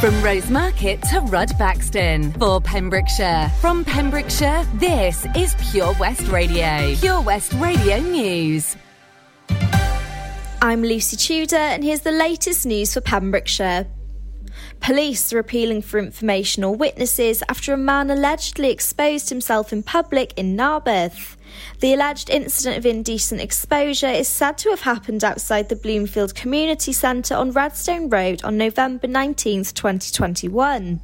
From Rosemarket to Rudbaxton for Pembrokeshire. From Pembrokeshire, this is Pure West Radio. Pure West Radio News. I'm Lucy Tudor, and here's the latest news for Pembrokeshire. Police are appealing for information or witnesses after a man allegedly exposed himself in public in Narberth. The alleged incident of indecent exposure is said to have happened outside the Bloomfield Community Centre on Redstone Road on November 19, 2021.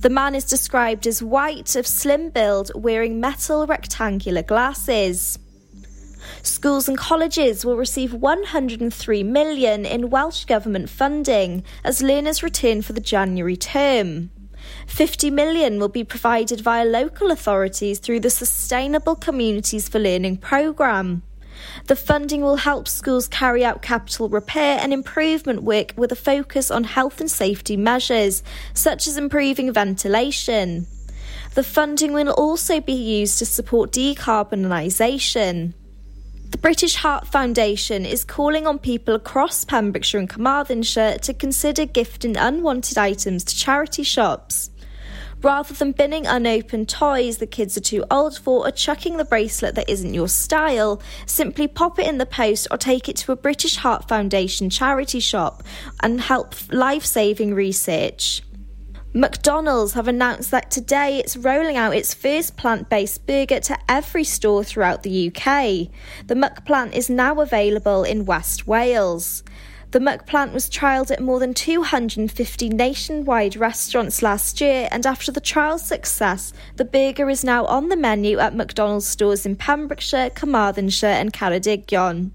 The man is described as white, of slim build, wearing metal rectangular glasses. Schools and colleges will receive 103 million in Welsh Government funding as learners return for the January term. 50 million will be provided via local authorities through the Sustainable Communities for Learning programme. The funding will help schools carry out capital repair and improvement work with a focus on health and safety measures, such as improving ventilation. The funding will also be used to support decarbonisation. The British Heart Foundation is calling on people across Pembrokeshire and Carmarthenshire to consider gifting unwanted items to charity shops. Rather than binning unopened toys the kids are too old for or chucking the bracelet that isn't your style, simply pop it in the post or take it to a British Heart Foundation charity shop and help life saving research. McDonald's have announced that today it's rolling out its first plant based burger to every store throughout the UK. The McPlant is now available in West Wales. The McPlant was trialled at more than 250 nationwide restaurants last year, and after the trial's success, the burger is now on the menu at McDonald's stores in Pembrokeshire, Carmarthenshire, and Ceredigion.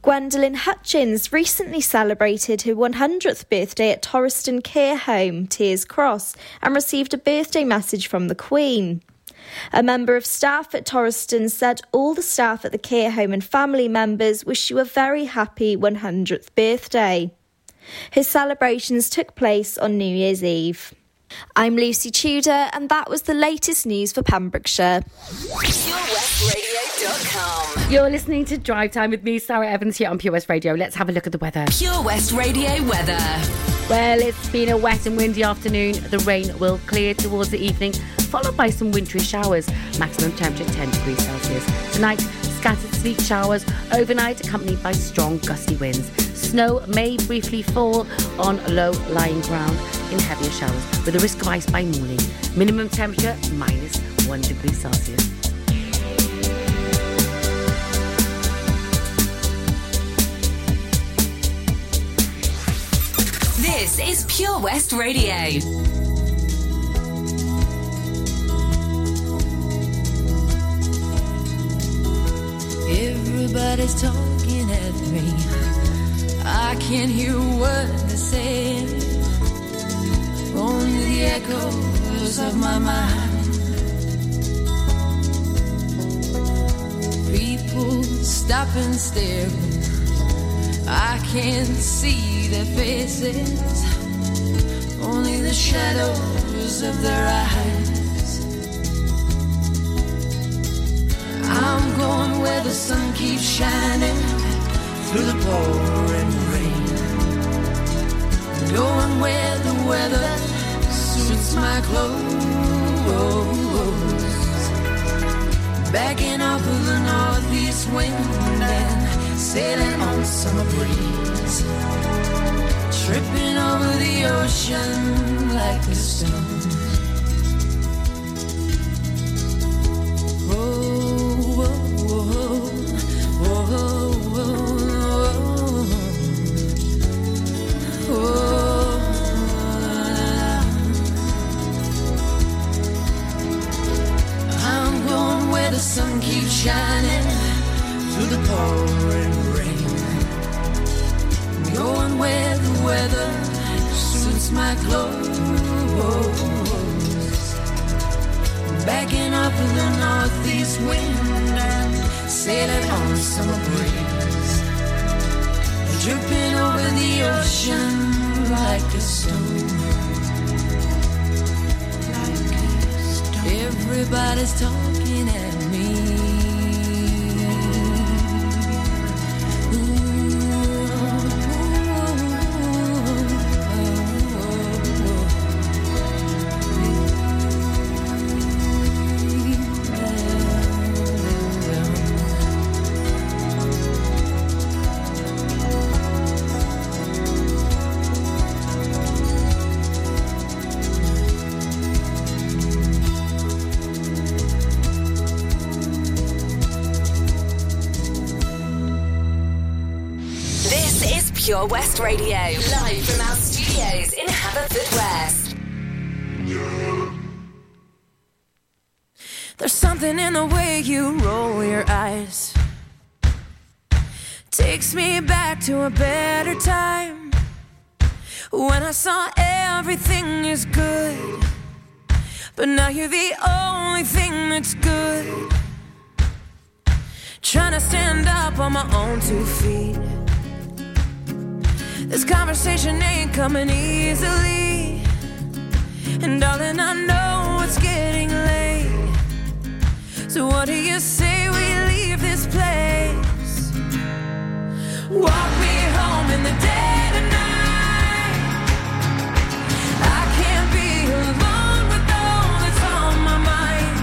Gwendolyn Hutchins recently celebrated her 100th birthday at Torriston Care Home, Tears Cross, and received a birthday message from the Queen. A member of staff at Torriston said all the staff at the care home and family members wish you a very happy 100th birthday. His celebrations took place on New Year's Eve. I'm Lucy Tudor, and that was the latest news for Pembrokeshire. PureWestRadio.com. You're listening to Drive Time with me, Sarah Evans, here on Pure West Radio. Let's have a look at the weather. Pure West Radio weather. Well, it's been a wet and windy afternoon. The rain will clear towards the evening, followed by some wintry showers. Maximum temperature 10 degrees Celsius. Tonight, scattered sleet showers overnight, accompanied by strong gusty winds. Snow may briefly fall on low lying ground in heavier showers, with a risk of ice by morning. Minimum temperature minus 1 degree Celsius. This is Pure West Radio. Everybody's talking at me. I can't hear what they're saying. Only the echoes of my mind. People stop and stare. I can't see their faces. Only the shadows of their eyes. I'm going where the sun keeps shining through the pouring rain. Going where the weather suits my clothes. Backing off of the northeast wind and sailing on summer breeze. Tripping over the ocean like a stone. Shining through the pouring rain. Going where the weather suits my clothes. Backing up in the northeast wind and sailing on summer breeze. Dripping over the ocean like a stone. Everybody's talking you roll your eyes. Takes me back to a better time when I saw everything is good. But now you're the only thing that's good. Trying to stand up on my own two feet. This conversation ain't coming easily. And darling, I know it's getting late. So what do you say we leave this place? Walk me home in the night. I can't be alone with all that's on my mind.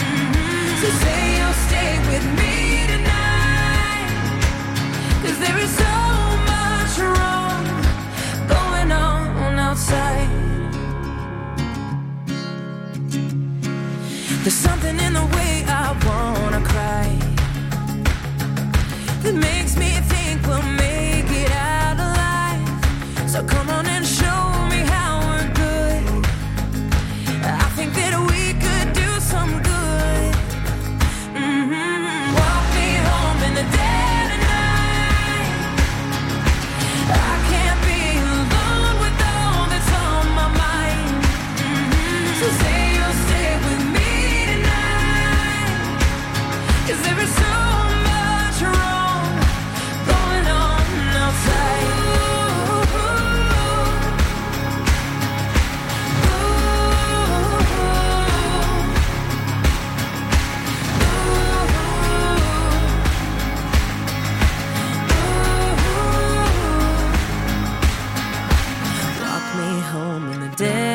Mhm. So say you'll stay with me tonight. Cause there is so much wrong going on outside. There's something in the way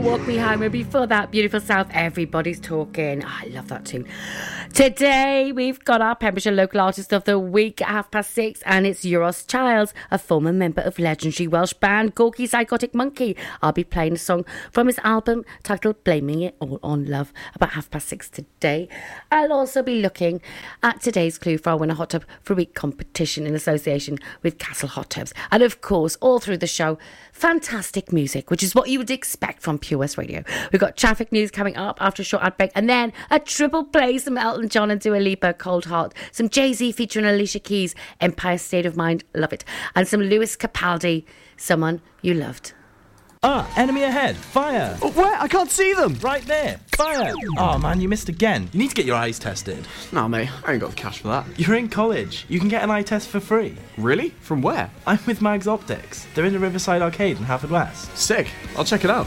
Walk Me Home. And before that, Beautiful South, Everybody's Talking. Oh, I love that tune. Today, we've got our Pembrokeshire Local Artist of the Week at half past six, and it's Euros Childs, a former member of legendary Welsh band Gorky Psychotic Monkey. I'll be playing a song from his album titled Blaming It All on Love about half past six today. I'll also be looking at today's clue for our Winner Hot Tub for a Week competition in association with Castle Hot Tubs. And of course, all through the show, fantastic music, which is what you would expect from Pure West Radio. We've got traffic news coming up after a short ad break, and then a triple play, some Elton John and Dua Lipa, Cold Heart, some Jay-Z featuring Alicia Keys, Empire State of Mind, love it, and some Lewis Capaldi, Someone You Loved. Ah, enemy ahead. Fire. Oh, where? I can't see them. Right there. Fire. Oh man, you missed again. You need to get your eyes tested. Nah, mate, I ain't got the cash for that. You're in college. You can get an eye test for free. Really? From where? I'm with Mags Optics. They're in the Riverside Arcade in Haverfordwest. Sick. I'll check it out.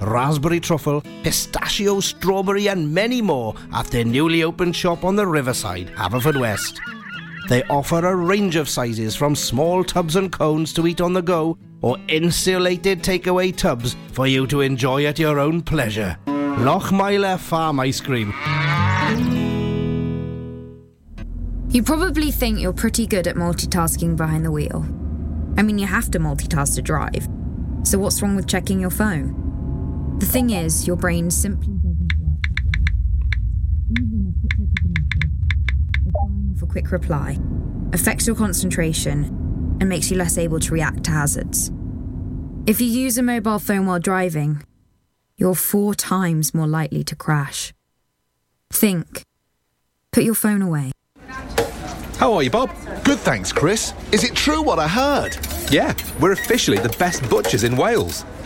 raspberry truffle, pistachio, strawberry, and many more at their newly opened shop on the Riverside, Haverfordwest. They offer a range of sizes from small tubs and cones to eat on the go or insulated takeaway tubs for you to enjoy at your own pleasure. Lochmeyler Farm Ice Cream. You probably think you're pretty good at multitasking behind the wheel. I mean, you have to multitask to drive. So, what's wrong with checking your phone? The thing is, your brain simply doesn't work. Even a quick look at the message, for quick reply, affects your concentration and makes you less able to react to hazards. If you use a mobile phone while driving, you're four times more likely to crash. Think. Put your phone away. How are you, Bob? Good, thanks, Chris. Is it true what I heard? Yeah, we're officially the best butchers in Wales.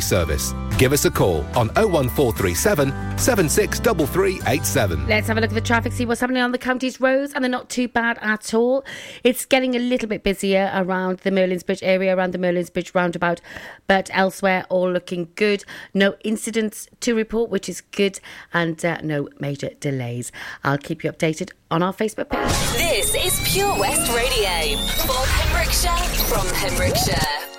service. Give us a call on 01437 763387. Let's have a look at the traffic, see what's happening on the county's roads, and they're not too bad at all. It's getting a little bit busier around the Merlin's Bridge area, around the Merlin's Bridge roundabout, but elsewhere, all looking good. No incidents to report, which is good, and uh, no major delays. I'll keep you updated on our Facebook page. This is Pure West Radio for Pembrokeshire from Pembrokeshire.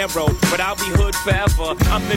But I'll be hood forever. I'm the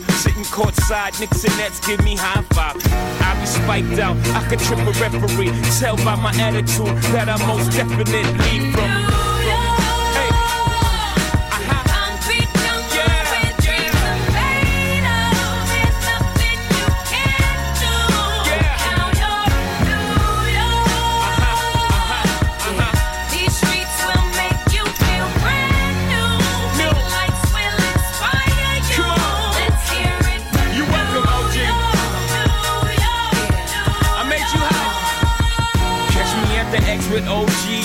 Sitting courtside, Knicks and Nets give me high five. I be spiked out, I could trip a referee. Tell by my attitude that I most definitely from.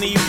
need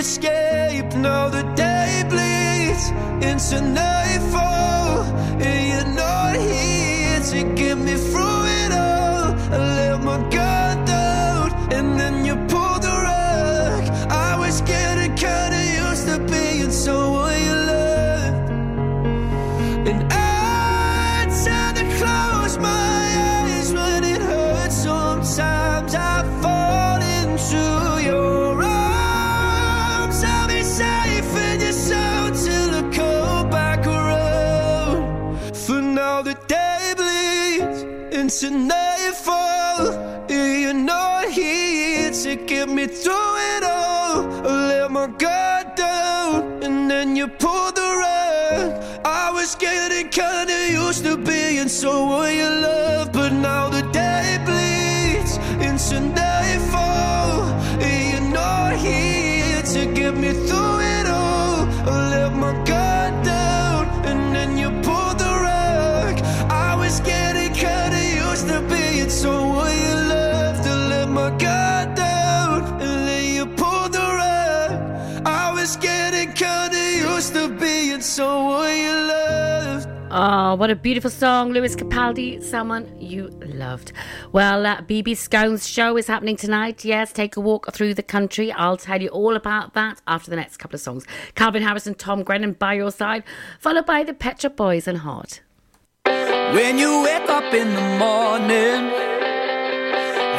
escape. Now the day bleeds into nightfall, and you're not here to get me through it all. I let my guard into nightfall. You're not here to get me through it all. I let my Oh, what a beautiful song, Lewis Capaldi, someone you loved. Well, uh, BB Scone's show is happening tonight. Yes, take a walk through the country. I'll tell you all about that after the next couple of songs. Calvin Harris and Tom Grennan by your side, followed by the Pet Shop Boys and Hot. When you wake up in the morning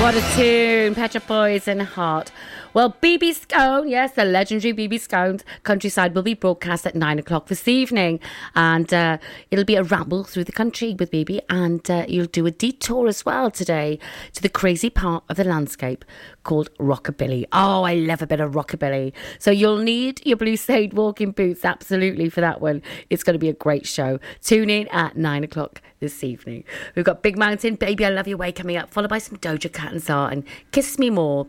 What a tune, Pet Shop Boys and Heart. Well, BB Scone, yes, the legendary BB Scone's Countryside will be broadcast at nine o'clock this evening. And uh, it'll be a ramble through the country with BB. And uh, you'll do a detour as well today to the crazy part of the landscape called Rockabilly. Oh, I love a bit of Rockabilly. So you'll need your blue suede walking boots absolutely for that one. It's going to be a great show. Tune in at nine o'clock this evening. We've got Big Mountain, Baby I Love Your Way coming up, followed by some Doja Cat and SZA and Kiss Me More.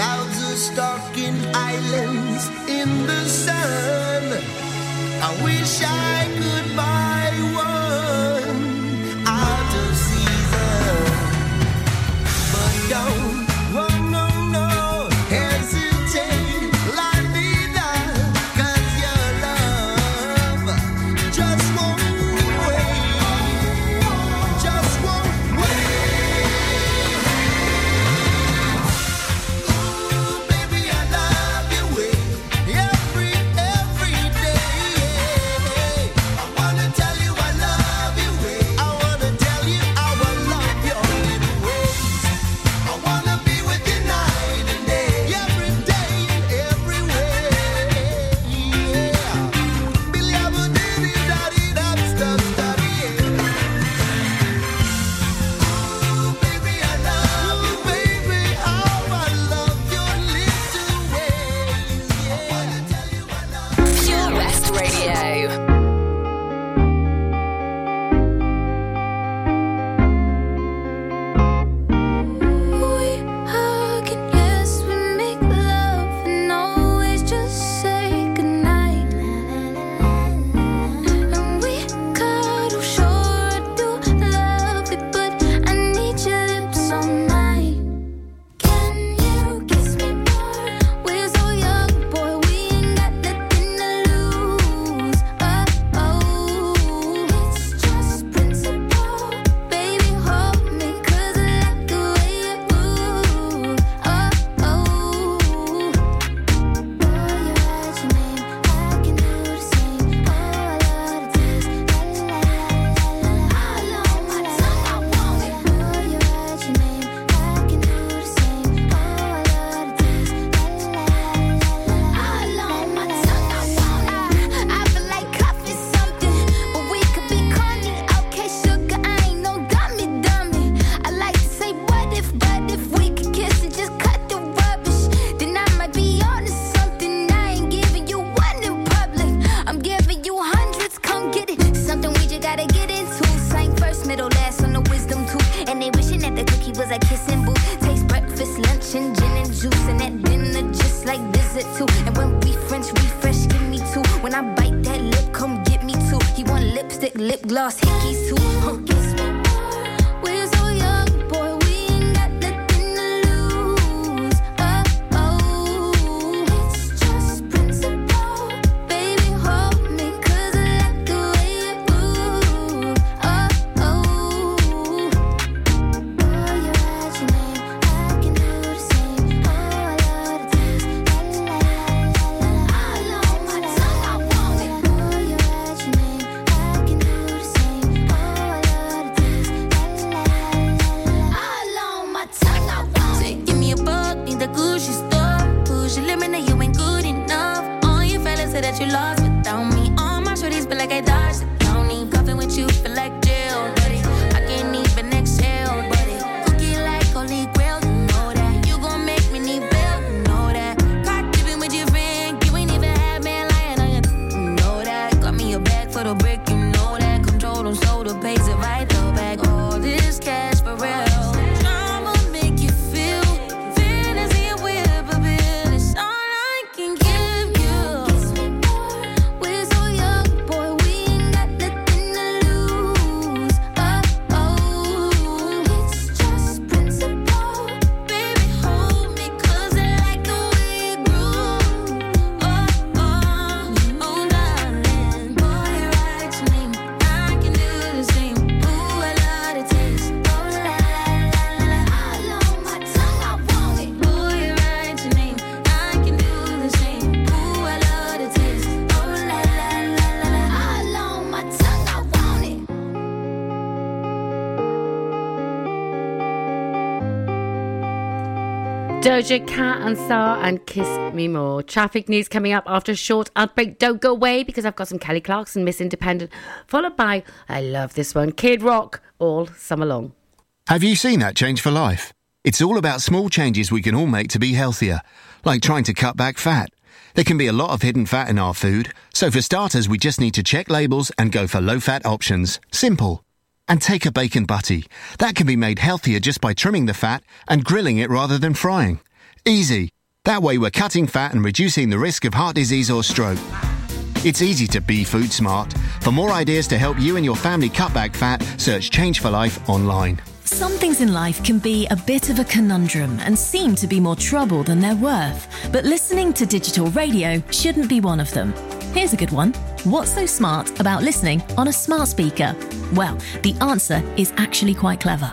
Clouds are stalking islands in the sun. I wish I could buy one. Doja Cat and SZA and Kiss Me More. Traffic news coming up after a short outbreak. Don't go away because I've got some Kelly Clarkson, Miss Independent, followed by, I love this one, Kid Rock, all summer long. Have you seen that change for life? It's all about small changes we can all make to be healthier, like trying to cut back fat. There can be a lot of hidden fat in our food, so for starters, we just need to check labels and go for low fat options. Simple. And take a bacon butty. That can be made healthier just by trimming the fat and grilling it rather than frying. Easy. That way, we're cutting fat and reducing the risk of heart disease or stroke. It's easy to be food smart. For more ideas to help you and your family cut back fat, search Change for Life online. Some things in life can be a bit of a conundrum and seem to be more trouble than they're worth. But listening to digital radio shouldn't be one of them. Here's a good one. What's so smart about listening on a smart speaker? Well, the answer is actually quite clever.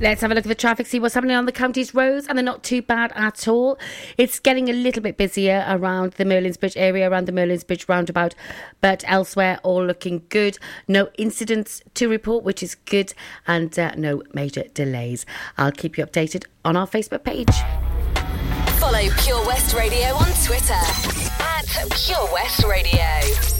Let's have a look at the traffic, see what's happening on the county's roads, and they're not too bad at all. It's getting a little bit busier around the Merlin's Bridge area, around the Merlin's Bridge roundabout, but elsewhere, all looking good. No incidents to report, which is good, and uh, no major delays. I'll keep you updated on our Facebook page. Follow Pure West Radio on Twitter at Pure West Radio.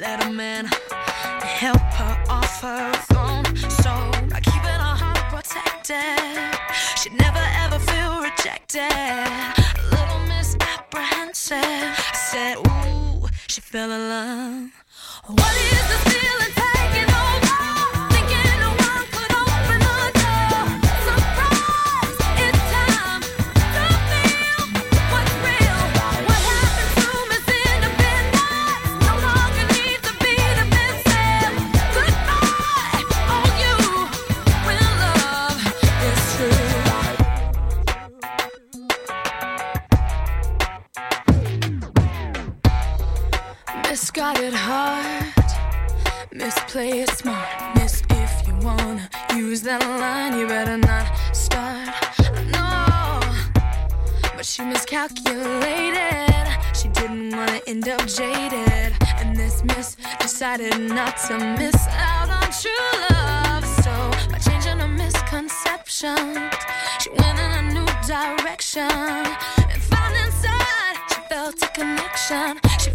Let a Man help her off her throne. So by keeping her heart protected, she'd never ever feel rejected. Little Miss Apprehensive I said, Ooh, she fell in love. What is this feeling got it hard. It smart. Miss if you wanna use that line, you better not start. No, but she miscalculated. She didn't wanna end up jaded. And this miss decided not to miss out on true love. So by changing her misconceptions, she went in a new direction and found inside she felt a connection. She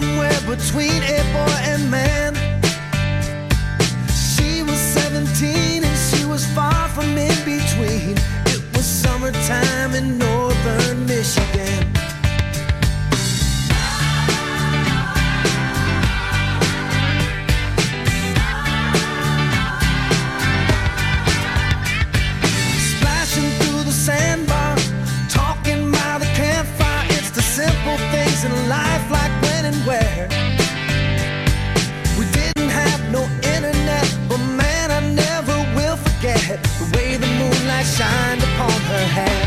somewhere between a boy and man. She was 17 and she was far from in between. It was summertime in northern Michigan. Shined upon her head.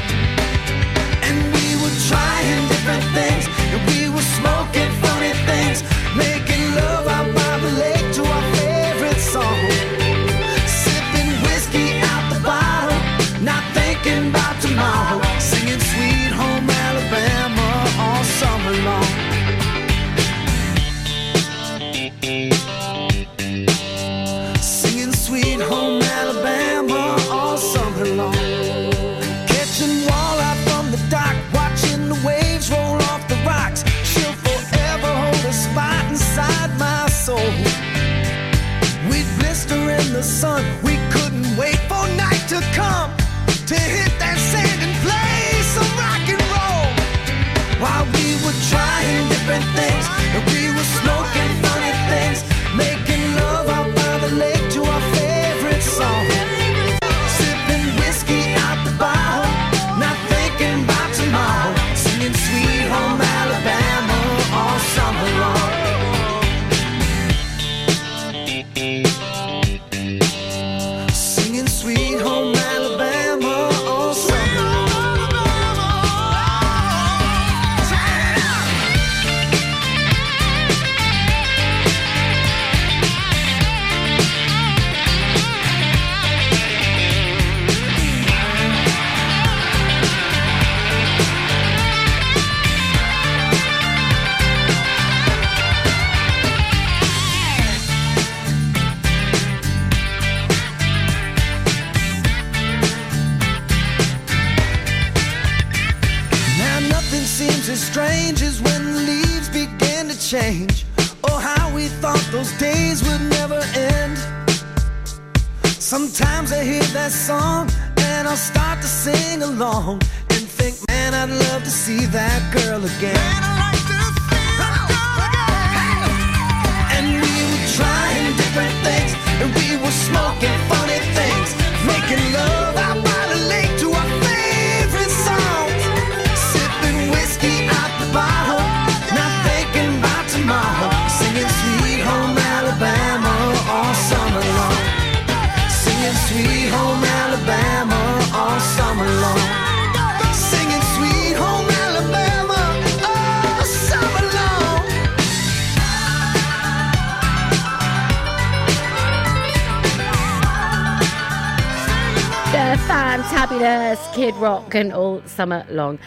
Summer long.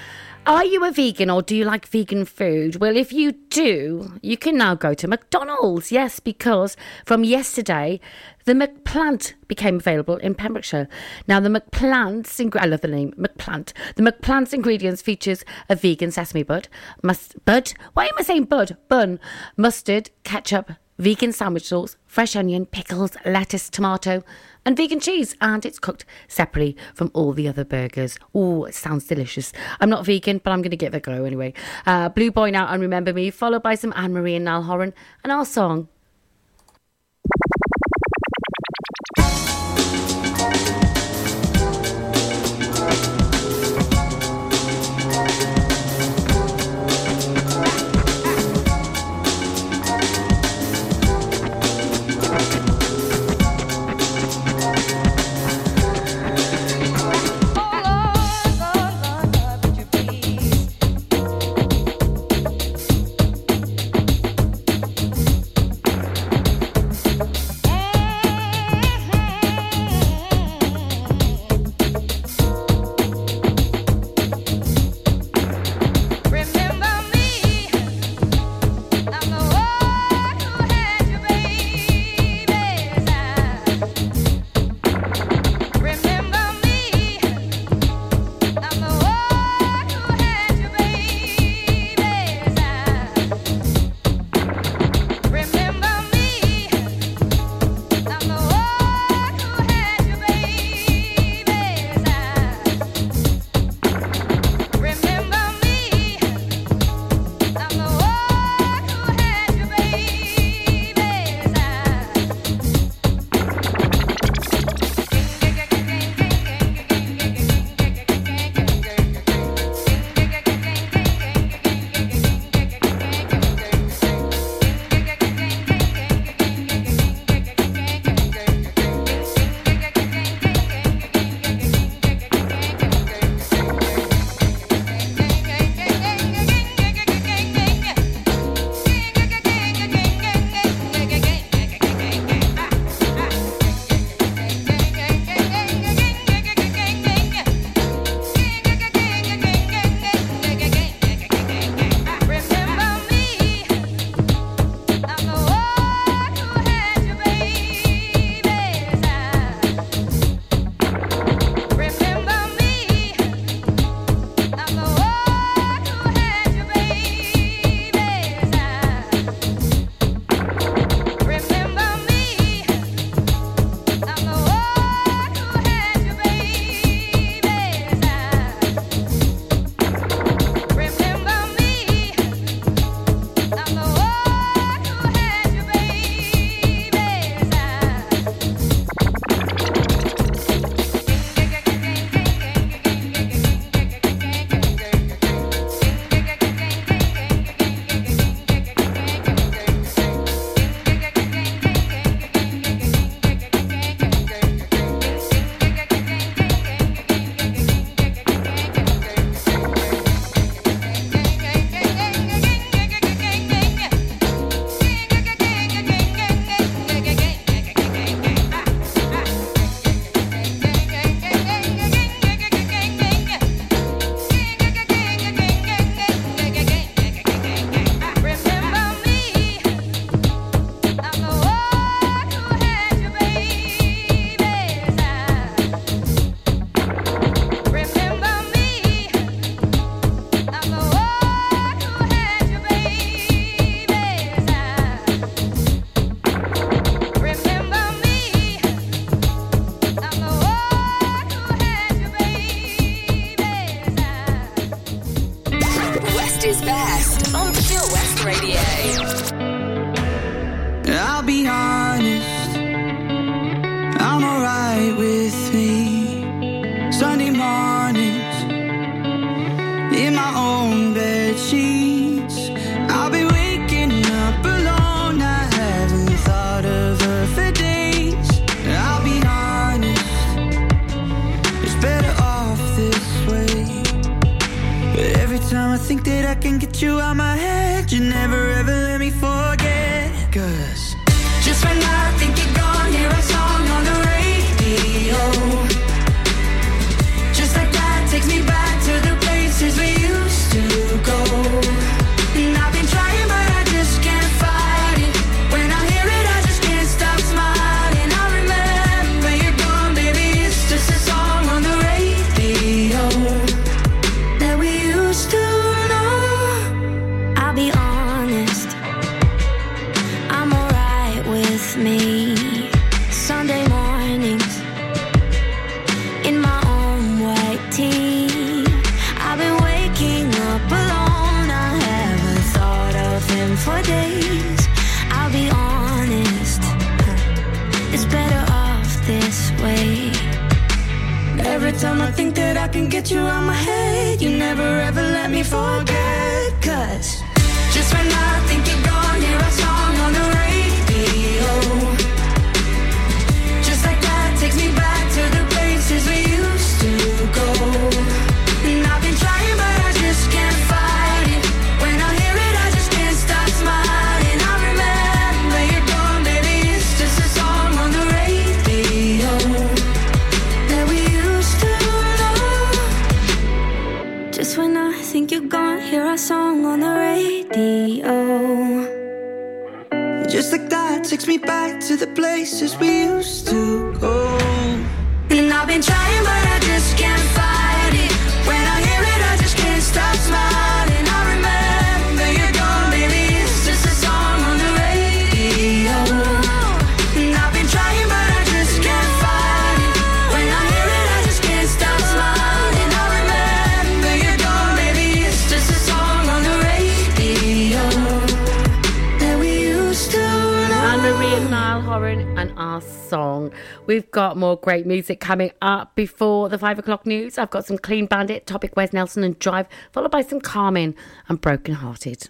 Are you a vegan or do you like vegan food? Well, if you do, you can now go to McDonald's. Yes, because from yesterday, the McPlant became available in Pembrokeshire. Now, the McPlant's, ing- I love the name, McPlant. The McPlant's ingredients features a vegan sesame bud, must, bud, why am I saying bud? Bun, mustard, ketchup, vegan sandwich sauce, fresh onion, pickles, lettuce, tomato, and vegan cheese. And it's cooked separately from all the other burgers. Oh, it sounds delicious. I'm not vegan, but I'm going to give it a go anyway. Uh, Blue Boy Now and Remember Me, followed by some Anne Marie and Niall Horan, and our song. forget. Cause just when I think you're gone, here I the places we used to We've got more great music coming up before the five o'clock news. I've got some Clean Bandit, Topic Wes Nelson, and Drive, followed by some Karmin and Broken Hearted.